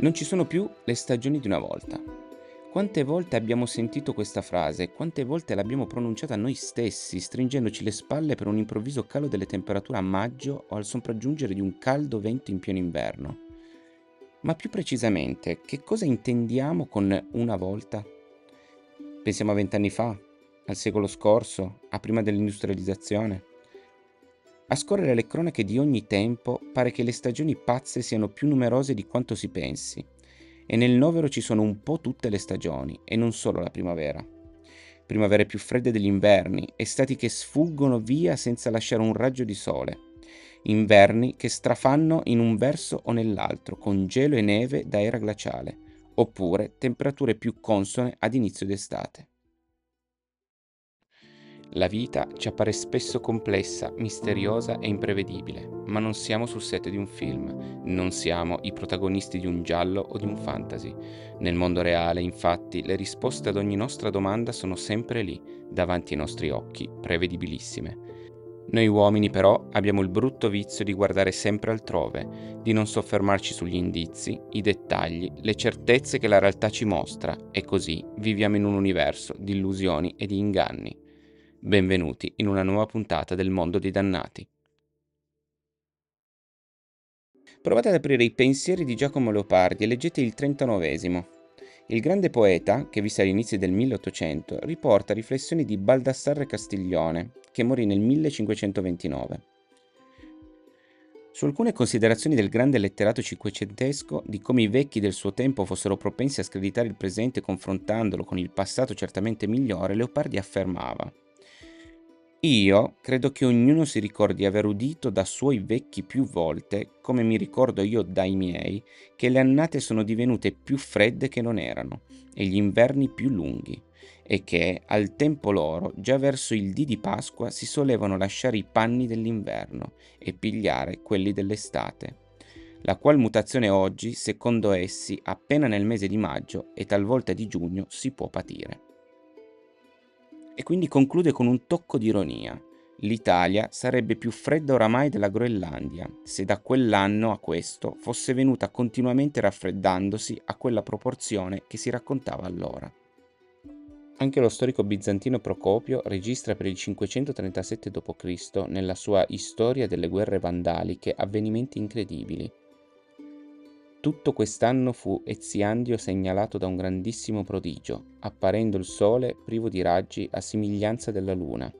Non ci sono più le stagioni di una volta. Quante volte abbiamo sentito questa frase quante volte l'abbiamo pronunciata noi stessi, stringendoci le spalle per un improvviso calo delle temperature a maggio o al sopraggiungere di un caldo vento in pieno inverno. Ma più precisamente, che cosa intendiamo con una volta? Pensiamo a vent'anni fa, al secolo scorso, a prima dell'industrializzazione? A scorrere le cronache di ogni tempo pare che le stagioni pazze siano più numerose di quanto si pensi, e nel novero ci sono un po' tutte le stagioni, e non solo la primavera. Primavere più fredde degli inverni, estati che sfuggono via senza lasciare un raggio di sole, inverni che strafanno in un verso o nell'altro, con gelo e neve da era glaciale, oppure temperature più consone ad inizio d'estate. La vita ci appare spesso complessa, misteriosa e imprevedibile, ma non siamo sul set di un film, non siamo i protagonisti di un giallo o di un fantasy. Nel mondo reale, infatti, le risposte ad ogni nostra domanda sono sempre lì, davanti ai nostri occhi, prevedibilissime. Noi uomini però abbiamo il brutto vizio di guardare sempre altrove, di non soffermarci sugli indizi, i dettagli, le certezze che la realtà ci mostra e così viviamo in un universo di illusioni e di inganni. Benvenuti in una nuova puntata del mondo dei dannati. Provate ad aprire i pensieri di Giacomo Leopardi e leggete il 39esimo. Il grande poeta, che visse agli inizi del 1800, riporta riflessioni di Baldassarre Castiglione, che morì nel 1529. Su alcune considerazioni del grande letterato cinquecentesco, di come i vecchi del suo tempo fossero propensi a screditare il presente confrontandolo con il passato certamente migliore, Leopardi affermava io credo che ognuno si ricordi di aver udito da suoi vecchi più volte, come mi ricordo io dai miei, che le annate sono divenute più fredde che non erano, e gli inverni più lunghi, e che, al tempo loro, già verso il dì di Pasqua si solevano lasciare i panni dell'inverno e pigliare quelli dell'estate, la qual mutazione oggi, secondo essi, appena nel mese di maggio e talvolta di giugno si può patire e quindi conclude con un tocco di ironia. L'Italia sarebbe più fredda oramai della Groenlandia se da quell'anno a questo fosse venuta continuamente raffreddandosi a quella proporzione che si raccontava allora. Anche lo storico bizantino Procopio registra per il 537 d.C. nella sua Storia delle guerre vandaliche avvenimenti incredibili, tutto quest'anno fu Eziandio segnalato da un grandissimo prodigio, apparendo il sole privo di raggi a somiglianza della luna,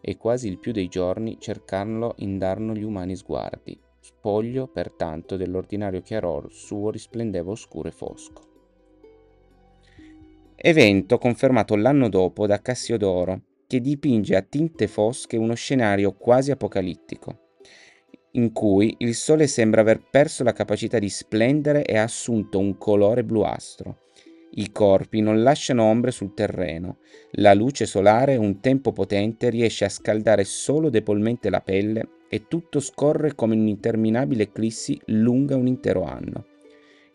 e quasi il più dei giorni cercarlo indarno gli umani sguardi. Spoglio, pertanto, dell'ordinario chiaror suo risplendeva oscuro e fosco. Evento confermato l'anno dopo da Cassiodoro, che dipinge a tinte fosche uno scenario quasi apocalittico in cui il Sole sembra aver perso la capacità di splendere e ha assunto un colore bluastro. I corpi non lasciano ombre sul terreno. La luce solare, un tempo potente, riesce a scaldare solo debolmente la pelle e tutto scorre come un'interminabile eclissi lunga un intero anno.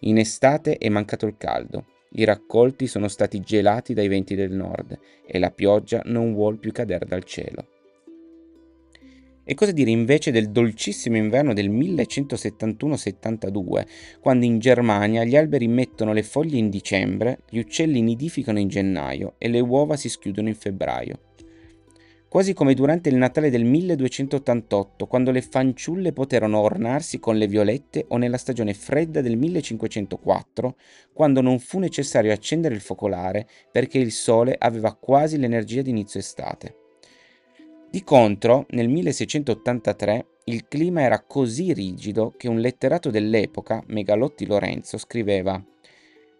In estate è mancato il caldo. I raccolti sono stati gelati dai venti del nord e la pioggia non vuol più cadere dal cielo. E cosa dire invece del dolcissimo inverno del 1171-72, quando in Germania gli alberi mettono le foglie in dicembre, gli uccelli nidificano in gennaio e le uova si schiudono in febbraio. Quasi come durante il Natale del 1288, quando le fanciulle poterono ornarsi con le violette, o nella stagione fredda del 1504, quando non fu necessario accendere il focolare perché il sole aveva quasi l'energia di inizio estate. Di contro, nel 1683 il clima era così rigido che un letterato dell'epoca, Megalotti Lorenzo, scriveva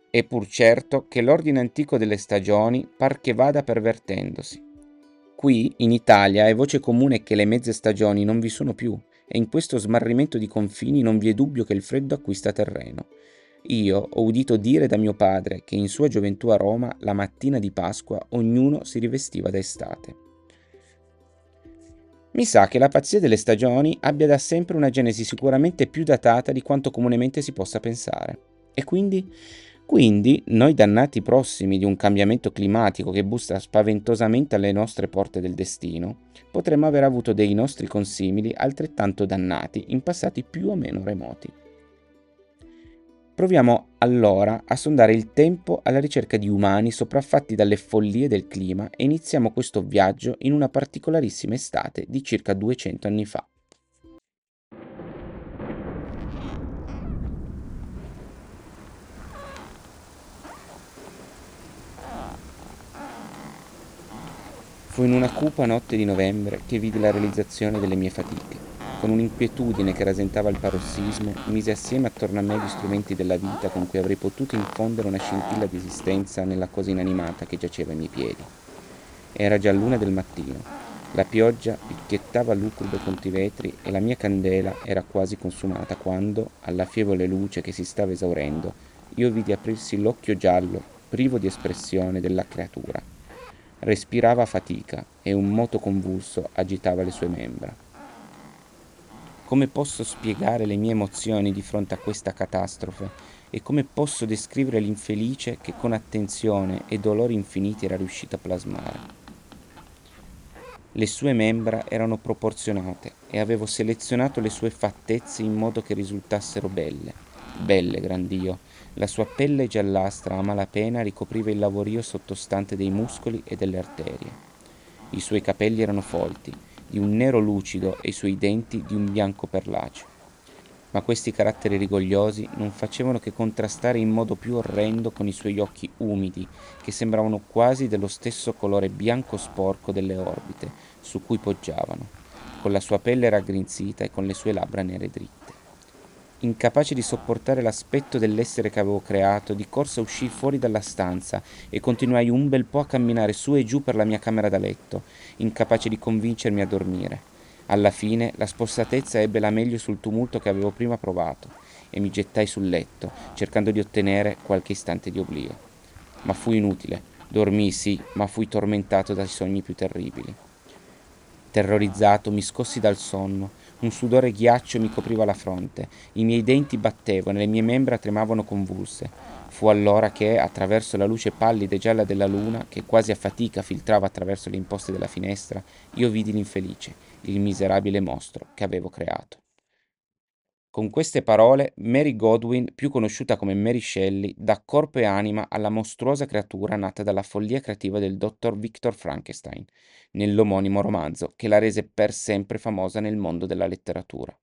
È pur certo che l'ordine antico delle stagioni par che vada pervertendosi. Qui, in Italia, è voce comune che le mezze stagioni non vi sono più e in questo smarrimento di confini non vi è dubbio che il freddo acquista terreno. Io ho udito dire da mio padre che in sua gioventù a Roma, la mattina di Pasqua, ognuno si rivestiva d'estate. Mi sa che la pazzia delle stagioni abbia da sempre una genesi sicuramente più datata di quanto comunemente si possa pensare. E quindi, quindi, noi dannati prossimi di un cambiamento climatico che bussa spaventosamente alle nostre porte del destino, potremmo aver avuto dei nostri consimili altrettanto dannati in passati più o meno remoti. Proviamo allora a sondare il tempo alla ricerca di umani sopraffatti dalle follie del clima e iniziamo questo viaggio in una particolarissima estate di circa 200 anni fa. Fu in una cupa notte di novembre che vidi la realizzazione delle mie fatiche. Con un'inquietudine che rasentava il parossismo, mise assieme attorno a me gli strumenti della vita con cui avrei potuto infondere una scintilla di esistenza nella cosa inanimata che giaceva ai miei piedi. Era già l'una del mattino. La pioggia picchiettava lucubre contro i vetri e la mia candela era quasi consumata quando, alla fievole luce che si stava esaurendo, io vidi aprirsi l'occhio giallo, privo di espressione, della creatura respirava a fatica e un moto convulso agitava le sue membra. Come posso spiegare le mie emozioni di fronte a questa catastrofe e come posso descrivere l'infelice che con attenzione e dolori infiniti era riuscito a plasmare? Le sue membra erano proporzionate e avevo selezionato le sue fattezze in modo che risultassero belle, belle, gran Dio, la sua pelle giallastra a malapena ricopriva il lavorio sottostante dei muscoli e delle arterie. I suoi capelli erano folti, di un nero lucido e i suoi denti di un bianco perlaceo. Ma questi caratteri rigogliosi non facevano che contrastare in modo più orrendo con i suoi occhi umidi, che sembravano quasi dello stesso colore bianco sporco delle orbite su cui poggiavano, con la sua pelle raggrinzita e con le sue labbra nere dritte. Incapace di sopportare l'aspetto dell'essere che avevo creato, di corsa uscii fuori dalla stanza e continuai un bel po' a camminare su e giù per la mia camera da letto, incapace di convincermi a dormire. Alla fine la spossatezza ebbe la meglio sul tumulto che avevo prima provato e mi gettai sul letto, cercando di ottenere qualche istante di oblio. Ma fu inutile. Dormii sì, ma fui tormentato dai sogni più terribili. Terrorizzato mi scossi dal sonno un sudore ghiaccio mi copriva la fronte, i miei denti battevano e le mie membra tremavano convulse. Fu allora che, attraverso la luce pallida e gialla della luna, che quasi a fatica filtrava attraverso le imposte della finestra, io vidi l'infelice, il miserabile mostro che avevo creato. Con queste parole, Mary Godwin, più conosciuta come Mary Shelley, dà corpo e anima alla mostruosa creatura nata dalla follia creativa del dottor Victor Frankenstein, nell'omonimo romanzo che la rese per sempre famosa nel mondo della letteratura.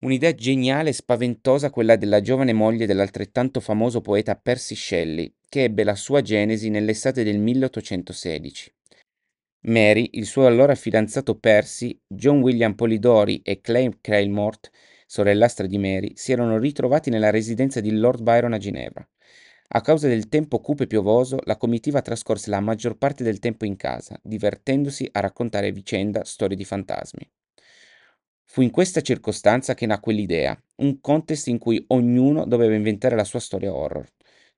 Un'idea geniale e spaventosa quella della giovane moglie dell'altrettanto famoso poeta Percy Shelley, che ebbe la sua genesi nell'estate del 1816. Mary, il suo allora fidanzato Percy, John William Polidori e Claire Crailmort, sorellastra di Mary, si erano ritrovati nella residenza di Lord Byron a Ginevra. A causa del tempo cupo e piovoso, la comitiva trascorse la maggior parte del tempo in casa, divertendosi a raccontare vicenda storie di fantasmi. Fu in questa circostanza che nacque l'idea, un contest in cui ognuno doveva inventare la sua storia horror.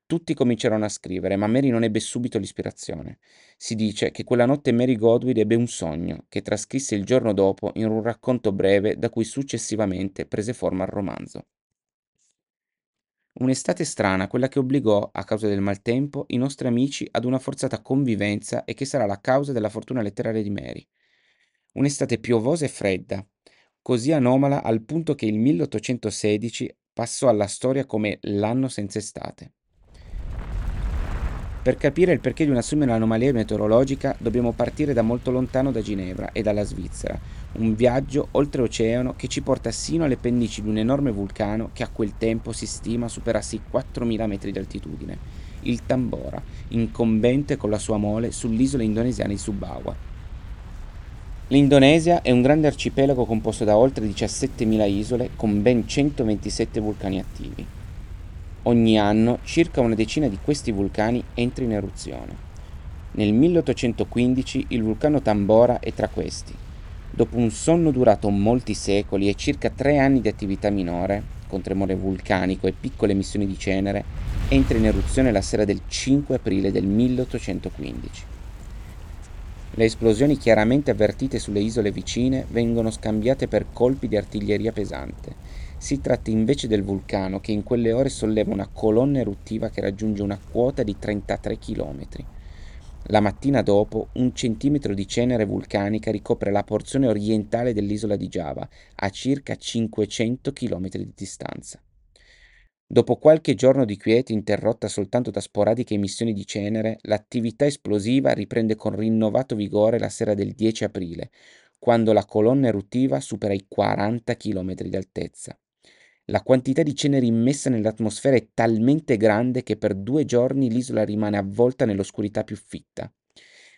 Tutti cominciarono a scrivere, ma Mary non ebbe subito l'ispirazione. Si dice che quella notte Mary Godwin ebbe un sogno, che trascrisse il giorno dopo in un racconto breve da cui successivamente prese forma il romanzo. Un'estate strana, quella che obbligò, a causa del maltempo, i nostri amici ad una forzata convivenza e che sarà la causa della fortuna letteraria di Mary. Un'estate piovosa e fredda, così anomala al punto che il 1816 passò alla storia come l'anno senza estate. Per capire il perché di una simile anomalia meteorologica dobbiamo partire da molto lontano da Ginevra e dalla Svizzera, un viaggio oltreoceano che ci porta sino alle pendici di un enorme vulcano che a quel tempo si stima superasse i 4.000 metri di altitudine, il Tambora, incombente con la sua mole sull'isola indonesiana di Subawa. L'Indonesia è un grande arcipelago composto da oltre 17.000 isole con ben 127 vulcani attivi. Ogni anno circa una decina di questi vulcani entra in eruzione. Nel 1815 il vulcano Tambora è tra questi. Dopo un sonno durato molti secoli e circa tre anni di attività minore, con tremore vulcanico e piccole emissioni di cenere, entra in eruzione la sera del 5 aprile del 1815. Le esplosioni chiaramente avvertite sulle isole vicine vengono scambiate per colpi di artiglieria pesante si tratta invece del vulcano che in quelle ore solleva una colonna eruttiva che raggiunge una quota di 33 km. La mattina dopo, un centimetro di cenere vulcanica ricopre la porzione orientale dell'isola di Giava, a circa 500 km di distanza. Dopo qualche giorno di quiete interrotta soltanto da sporadiche emissioni di cenere, l'attività esplosiva riprende con rinnovato vigore la sera del 10 aprile, quando la colonna eruttiva supera i 40 km di altezza. La quantità di cenere immessa nell'atmosfera è talmente grande che per due giorni l'isola rimane avvolta nell'oscurità più fitta.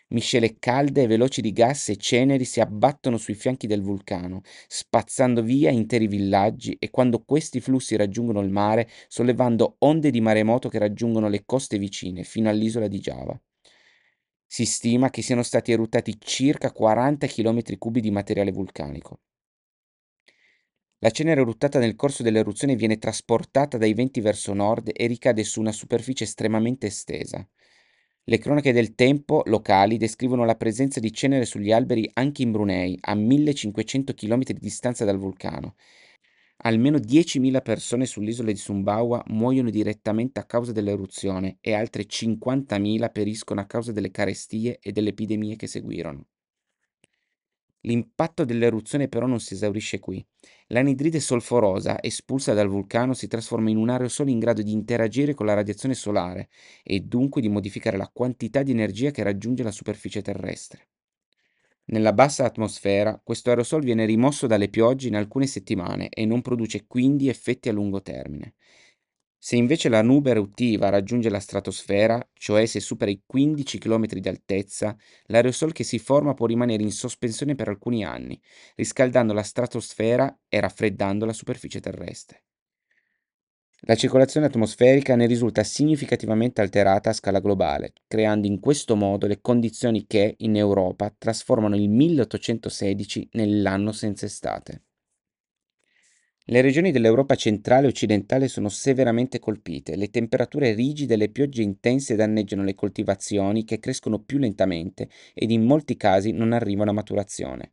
Miscele calde e veloci di gas e ceneri si abbattono sui fianchi del vulcano, spazzando via interi villaggi e quando questi flussi raggiungono il mare, sollevando onde di maremoto che raggiungono le coste vicine, fino all'isola di Giava. Si stima che siano stati eruttati circa 40 km cubi di materiale vulcanico. La cenere eruttata nel corso dell'eruzione viene trasportata dai venti verso nord e ricade su una superficie estremamente estesa. Le cronache del tempo locali descrivono la presenza di cenere sugli alberi anche in Brunei, a 1500 km di distanza dal vulcano. Almeno 10.000 persone sull'isola di Sumbawa muoiono direttamente a causa dell'eruzione e altre 50.000 periscono a causa delle carestie e delle epidemie che seguirono. L'impatto dell'eruzione però non si esaurisce qui. L'anidride solforosa espulsa dal vulcano si trasforma in un aerosolo in grado di interagire con la radiazione solare e dunque di modificare la quantità di energia che raggiunge la superficie terrestre. Nella bassa atmosfera questo aerosol viene rimosso dalle piogge in alcune settimane e non produce quindi effetti a lungo termine. Se invece la nube eruttiva raggiunge la stratosfera, cioè se supera i 15 km di altezza, l'aerosol che si forma può rimanere in sospensione per alcuni anni, riscaldando la stratosfera e raffreddando la superficie terrestre. La circolazione atmosferica ne risulta significativamente alterata a scala globale, creando in questo modo le condizioni che, in Europa, trasformano il 1816 nell'anno senza estate. Le regioni dell'Europa centrale e occidentale sono severamente colpite, le temperature rigide e le piogge intense danneggiano le coltivazioni che crescono più lentamente ed in molti casi non arrivano a maturazione.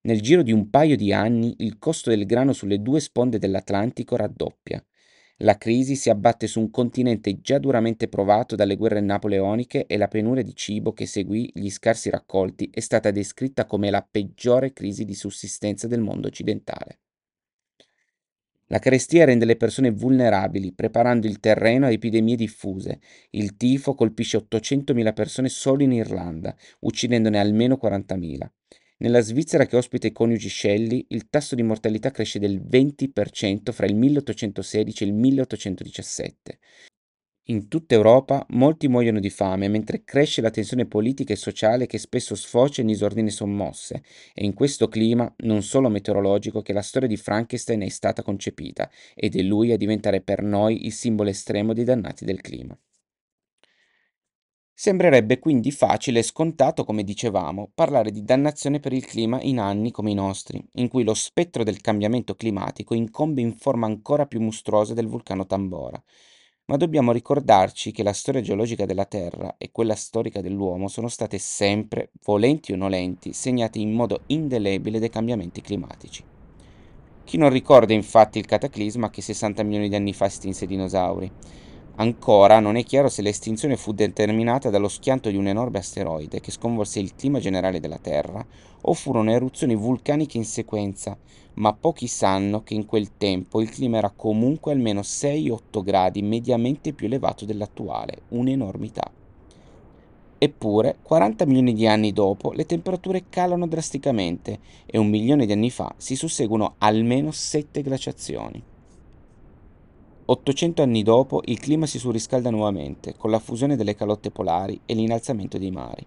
Nel giro di un paio di anni il costo del grano sulle due sponde dell'Atlantico raddoppia. La crisi si abbatte su un continente già duramente provato dalle guerre napoleoniche e la penuria di cibo che seguì gli scarsi raccolti è stata descritta come la peggiore crisi di sussistenza del mondo occidentale. La carestia rende le persone vulnerabili, preparando il terreno a epidemie diffuse. Il tifo colpisce 800.000 persone solo in Irlanda, uccidendone almeno 40.000. Nella Svizzera che ospita i coniugi Shelley, il tasso di mortalità cresce del 20% fra il 1816 e il 1817. In tutta Europa molti muoiono di fame, mentre cresce la tensione politica e sociale che spesso sfocia in disordini sommosse. È in questo clima, non solo meteorologico, che la storia di Frankenstein è stata concepita, ed è lui a diventare per noi il simbolo estremo dei dannati del clima. Sembrerebbe quindi facile e scontato, come dicevamo, parlare di dannazione per il clima in anni come i nostri, in cui lo spettro del cambiamento climatico incombe in forma ancora più mostruosa del vulcano Tambora ma dobbiamo ricordarci che la storia geologica della Terra e quella storica dell'uomo sono state sempre, volenti o nolenti, segnate in modo indelebile dai cambiamenti climatici. Chi non ricorda infatti il cataclisma che 60 milioni di anni fa estinse i dinosauri? Ancora non è chiaro se l'estinzione fu determinata dallo schianto di un enorme asteroide che sconvolse il clima generale della Terra o furono eruzioni vulcaniche in sequenza, ma pochi sanno che in quel tempo il clima era comunque almeno 6-8 gradi mediamente più elevato dell'attuale, un'enormità. Eppure, 40 milioni di anni dopo, le temperature calano drasticamente e un milione di anni fa si susseguono almeno 7 glaciazioni. 800 anni dopo il clima si surriscalda nuovamente, con la fusione delle calotte polari e l'innalzamento dei mari.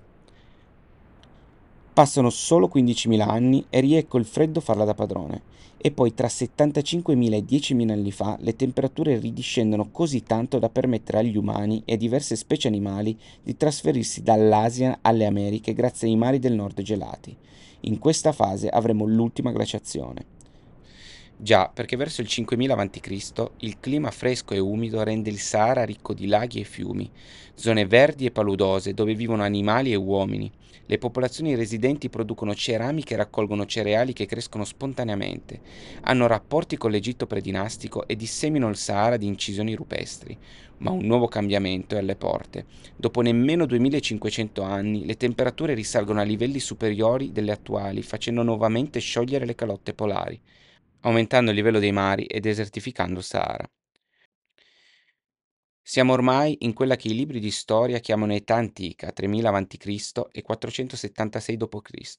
Passano solo 15.000 anni e riecco il freddo farla da padrone, e poi tra 75.000 e 10.000 anni fa le temperature ridiscendono così tanto da permettere agli umani e a diverse specie animali di trasferirsi dall'Asia alle Americhe grazie ai mari del nord gelati. In questa fase avremo l'ultima glaciazione. Già, perché verso il 5000 a.C. il clima fresco e umido rende il Sahara ricco di laghi e fiumi, zone verdi e paludose dove vivono animali e uomini. Le popolazioni residenti producono ceramiche e raccolgono cereali che crescono spontaneamente, hanno rapporti con l'Egitto predinastico e disseminano il Sahara di incisioni rupestri. Ma un nuovo cambiamento è alle porte. Dopo nemmeno 2500 anni le temperature risalgono a livelli superiori delle attuali, facendo nuovamente sciogliere le calotte polari aumentando il livello dei mari e desertificando il Sahara. Siamo ormai in quella che i libri di storia chiamano età antica, 3000 a.C. e 476 d.C.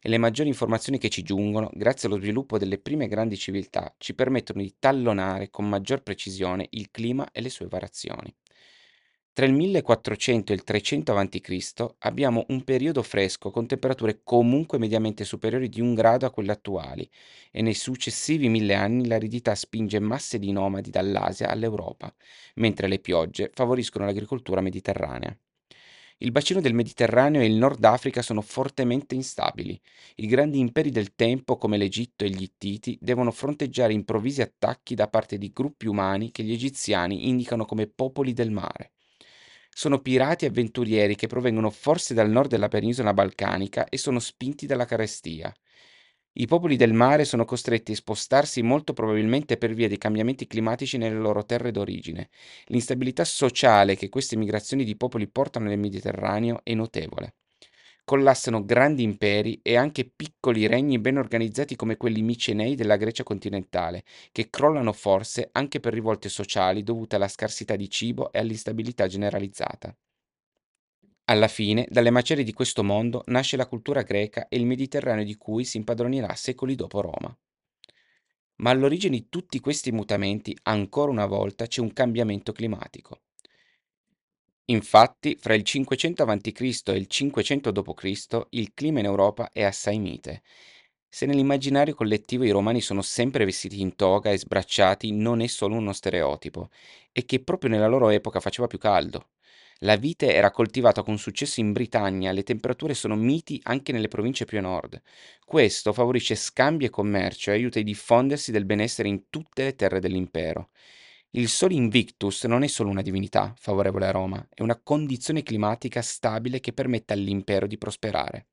E le maggiori informazioni che ci giungono, grazie allo sviluppo delle prime grandi civiltà, ci permettono di tallonare con maggior precisione il clima e le sue variazioni. Tra il 1400 e il 300 a.C. abbiamo un periodo fresco con temperature comunque mediamente superiori di un grado a quelle attuali e nei successivi mille anni l'aridità spinge masse di nomadi dall'Asia all'Europa, mentre le piogge favoriscono l'agricoltura mediterranea. Il bacino del Mediterraneo e il Nord Africa sono fortemente instabili. I grandi imperi del tempo, come l'Egitto e gli Ittiti, devono fronteggiare improvvisi attacchi da parte di gruppi umani che gli egiziani indicano come popoli del mare. Sono pirati avventurieri che provengono forse dal nord della penisola balcanica e sono spinti dalla carestia. I popoli del mare sono costretti a spostarsi molto probabilmente per via dei cambiamenti climatici nelle loro terre d'origine. L'instabilità sociale che queste migrazioni di popoli portano nel Mediterraneo è notevole collassano grandi imperi e anche piccoli regni ben organizzati come quelli micenei della Grecia continentale, che crollano forse anche per rivolte sociali dovute alla scarsità di cibo e all'instabilità generalizzata. Alla fine, dalle macerie di questo mondo nasce la cultura greca e il Mediterraneo di cui si impadronirà secoli dopo Roma. Ma all'origine di tutti questi mutamenti, ancora una volta, c'è un cambiamento climatico. Infatti, fra il 500 a.C. e il 500 d.C. il clima in Europa è assai mite. Se nell'immaginario collettivo i romani sono sempre vestiti in toga e sbracciati, non è solo uno stereotipo, è che proprio nella loro epoca faceva più caldo. La vite era coltivata con successo in Britannia, le temperature sono miti anche nelle province più a nord. Questo favorisce scambi e commercio e aiuta il diffondersi del benessere in tutte le terre dell'impero. Il Sole Invictus non è solo una divinità favorevole a Roma, è una condizione climatica stabile che permette all'impero di prosperare.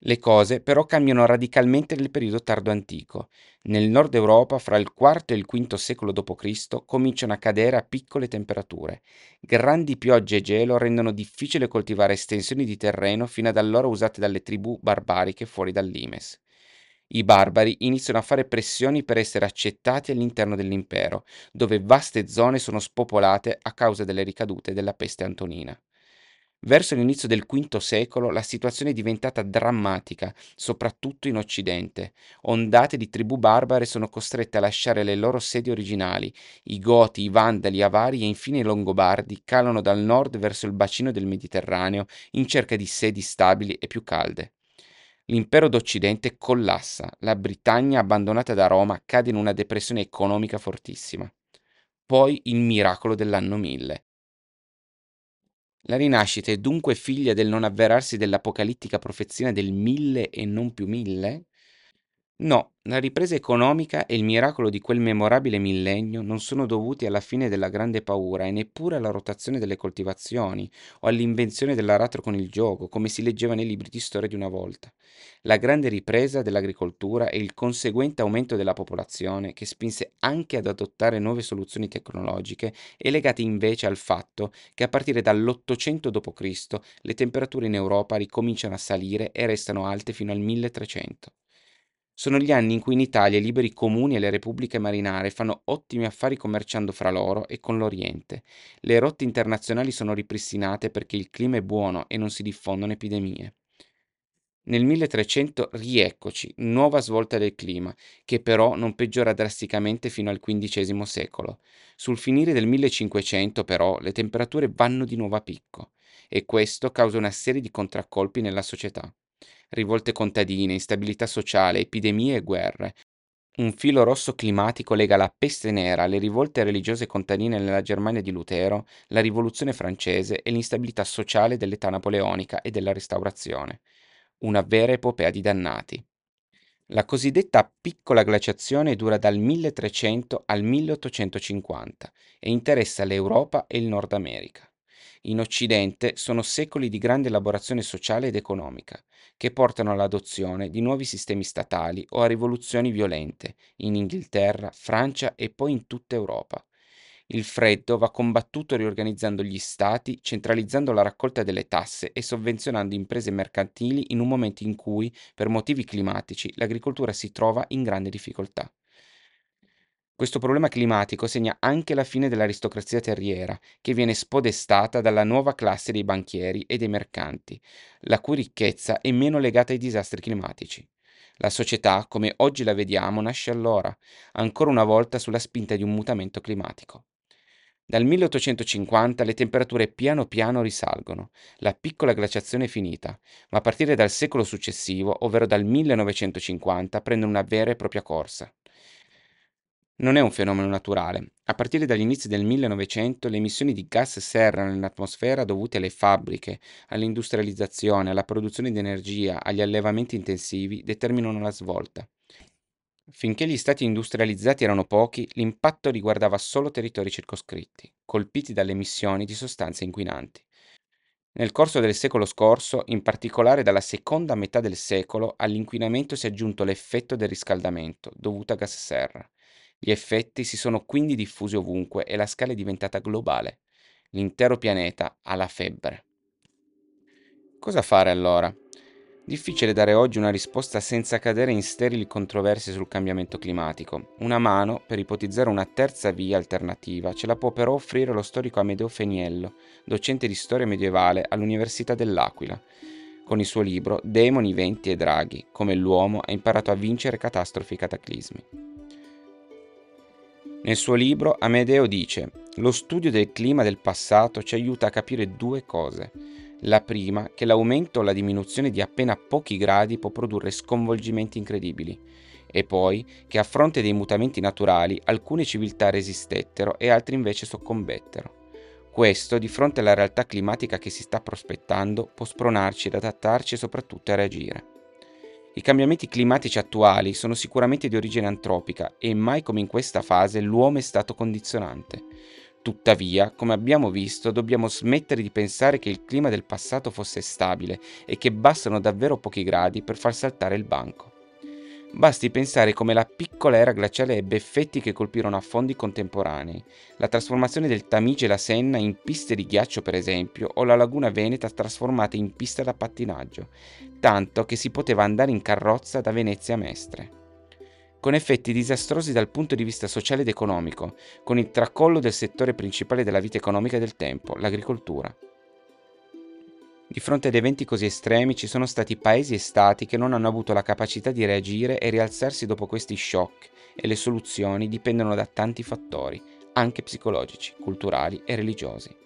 Le cose però cambiano radicalmente nel periodo tardo antico. Nel nord Europa, fra il IV e il V secolo d.C., cominciano a cadere a piccole temperature. Grandi piogge e gelo rendono difficile coltivare estensioni di terreno fino ad allora usate dalle tribù barbariche fuori dal Limes. I barbari iniziano a fare pressioni per essere accettati all'interno dell'impero, dove vaste zone sono spopolate a causa delle ricadute della peste antonina. Verso l'inizio del V secolo la situazione è diventata drammatica, soprattutto in Occidente. Ondate di tribù barbare sono costrette a lasciare le loro sedi originali. I Goti, i Vandali, i Avari e infine i Longobardi calano dal nord verso il bacino del Mediterraneo in cerca di sedi stabili e più calde. L'impero d'Occidente collassa, la Britannia abbandonata da Roma cade in una depressione economica fortissima. Poi il miracolo dell'anno 1000. La rinascita è dunque figlia del non avverarsi dell'apocalittica profezia del mille e non più mille? No, la ripresa economica e il miracolo di quel memorabile millennio non sono dovuti alla fine della grande paura e neppure alla rotazione delle coltivazioni o all'invenzione dell'aratro con il gioco, come si leggeva nei libri di storia di una volta. La grande ripresa dell'agricoltura e il conseguente aumento della popolazione, che spinse anche ad adottare nuove soluzioni tecnologiche, è legata invece al fatto che a partire dall'800 d.C. le temperature in Europa ricominciano a salire e restano alte fino al 1300. Sono gli anni in cui in Italia i liberi comuni e le repubbliche marinare fanno ottimi affari commerciando fra loro e con l'Oriente. Le rotte internazionali sono ripristinate perché il clima è buono e non si diffondono epidemie. Nel 1300 rieccoci, nuova svolta del clima, che però non peggiora drasticamente fino al XV secolo. Sul finire del 1500 però le temperature vanno di nuovo a picco e questo causa una serie di contraccolpi nella società rivolte contadine, instabilità sociale, epidemie e guerre. Un filo rosso climatico lega la peste nera, le rivolte religiose contadine nella Germania di Lutero, la rivoluzione francese e l'instabilità sociale dell'età napoleonica e della restaurazione. Una vera epopea di dannati. La cosiddetta piccola glaciazione dura dal 1300 al 1850 e interessa l'Europa e il Nord America. In Occidente sono secoli di grande elaborazione sociale ed economica, che portano all'adozione di nuovi sistemi statali o a rivoluzioni violente in Inghilterra, Francia e poi in tutta Europa. Il freddo va combattuto riorganizzando gli stati, centralizzando la raccolta delle tasse e sovvenzionando imprese mercantili in un momento in cui, per motivi climatici, l'agricoltura si trova in grande difficoltà. Questo problema climatico segna anche la fine dell'aristocrazia terriera, che viene spodestata dalla nuova classe dei banchieri e dei mercanti, la cui ricchezza è meno legata ai disastri climatici. La società, come oggi la vediamo, nasce allora, ancora una volta sulla spinta di un mutamento climatico. Dal 1850 le temperature piano piano risalgono, la piccola glaciazione è finita, ma a partire dal secolo successivo, ovvero dal 1950, prende una vera e propria corsa. Non è un fenomeno naturale. A partire dagli inizi del 1900 le emissioni di gas serra nell'atmosfera dovute alle fabbriche, all'industrializzazione, alla produzione di energia, agli allevamenti intensivi determinano la svolta. Finché gli stati industrializzati erano pochi, l'impatto riguardava solo territori circoscritti, colpiti dalle emissioni di sostanze inquinanti. Nel corso del secolo scorso, in particolare dalla seconda metà del secolo, all'inquinamento si è aggiunto l'effetto del riscaldamento, dovuto a gas serra. Gli effetti si sono quindi diffusi ovunque e la scala è diventata globale. L'intero pianeta ha la febbre. Cosa fare allora? Difficile dare oggi una risposta senza cadere in sterili controversie sul cambiamento climatico. Una mano, per ipotizzare una terza via alternativa, ce la può però offrire lo storico Amedeo Feniello, docente di storia medievale all'Università dell'Aquila, con il suo libro Demoni, venti e draghi, come l'uomo ha imparato a vincere catastrofi e cataclismi. Nel suo libro Amedeo dice, lo studio del clima del passato ci aiuta a capire due cose. La prima, che l'aumento o la diminuzione di appena pochi gradi può produrre sconvolgimenti incredibili, e poi che a fronte dei mutamenti naturali alcune civiltà resistettero e altre invece soccombettero. Questo, di fronte alla realtà climatica che si sta prospettando, può spronarci ad adattarci e soprattutto a reagire. I cambiamenti climatici attuali sono sicuramente di origine antropica e mai come in questa fase l'uomo è stato condizionante. Tuttavia, come abbiamo visto, dobbiamo smettere di pensare che il clima del passato fosse stabile e che bastano davvero pochi gradi per far saltare il banco. Basti pensare come la piccola era glaciale ebbe effetti che colpirono affondi contemporanei. La trasformazione del Tamigi e la Senna in piste di ghiaccio, per esempio, o la laguna Veneta trasformata in pista da pattinaggio, tanto che si poteva andare in carrozza da Venezia a Mestre. Con effetti disastrosi dal punto di vista sociale ed economico, con il tracollo del settore principale della vita economica del tempo, l'agricoltura. Di fronte ad eventi così estremi ci sono stati paesi e stati che non hanno avuto la capacità di reagire e rialzarsi dopo questi shock e le soluzioni dipendono da tanti fattori, anche psicologici, culturali e religiosi.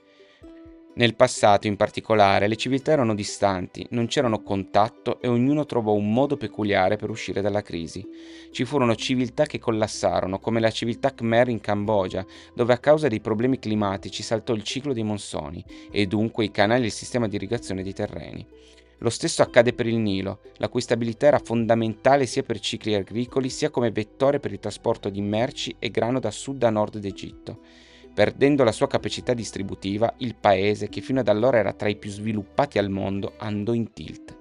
Nel passato, in particolare, le civiltà erano distanti, non c'erano contatto e ognuno trovò un modo peculiare per uscire dalla crisi. Ci furono civiltà che collassarono, come la civiltà Khmer in Cambogia, dove a causa dei problemi climatici saltò il ciclo dei monsoni e dunque i canali e il sistema di irrigazione dei terreni. Lo stesso accade per il Nilo, la cui stabilità era fondamentale sia per cicli agricoli sia come vettore per il trasporto di merci e grano da sud a nord d'Egitto. Perdendo la sua capacità distributiva, il paese, che fino ad allora era tra i più sviluppati al mondo, andò in tilt.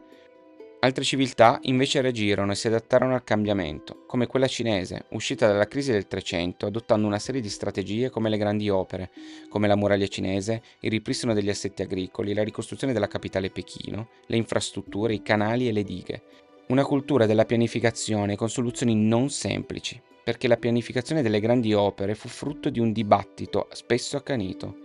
Altre civiltà invece reagirono e si adattarono al cambiamento, come quella cinese, uscita dalla crisi del Trecento adottando una serie di strategie come le grandi opere, come la muraglia cinese, il ripristino degli assetti agricoli, la ricostruzione della capitale Pechino, le infrastrutture, i canali e le dighe. Una cultura della pianificazione con soluzioni non semplici, perché la pianificazione delle grandi opere fu frutto di un dibattito spesso accanito.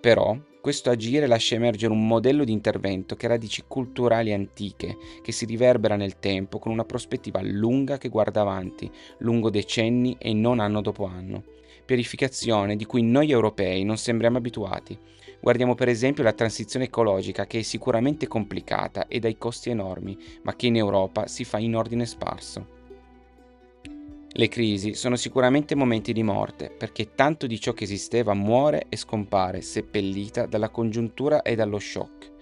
Però questo agire lascia emergere un modello di intervento che ha radici culturali antiche, che si riverbera nel tempo con una prospettiva lunga che guarda avanti, lungo decenni e non anno dopo anno. Pianificazione di cui noi europei non sembriamo abituati. Guardiamo per esempio la transizione ecologica che è sicuramente complicata e dai costi enormi, ma che in Europa si fa in ordine sparso. Le crisi sono sicuramente momenti di morte, perché tanto di ciò che esisteva muore e scompare, seppellita dalla congiuntura e dallo shock.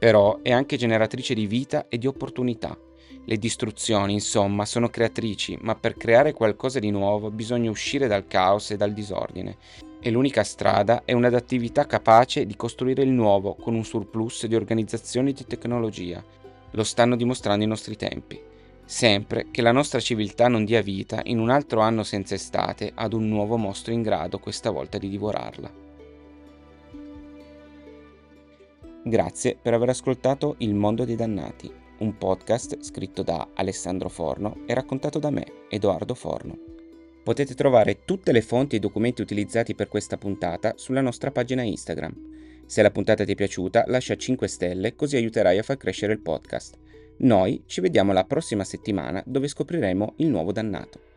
Però è anche generatrice di vita e di opportunità. Le distruzioni, insomma, sono creatrici, ma per creare qualcosa di nuovo bisogna uscire dal caos e dal disordine. E l'unica strada è un'adattività capace di costruire il nuovo con un surplus di organizzazione e di tecnologia. Lo stanno dimostrando i nostri tempi sempre che la nostra civiltà non dia vita in un altro anno senza estate ad un nuovo mostro in grado questa volta di divorarla. Grazie per aver ascoltato Il mondo dei dannati, un podcast scritto da Alessandro Forno e raccontato da me, Edoardo Forno. Potete trovare tutte le fonti e i documenti utilizzati per questa puntata sulla nostra pagina Instagram. Se la puntata ti è piaciuta, lascia 5 stelle così aiuterai a far crescere il podcast. Noi ci vediamo la prossima settimana dove scopriremo il nuovo dannato.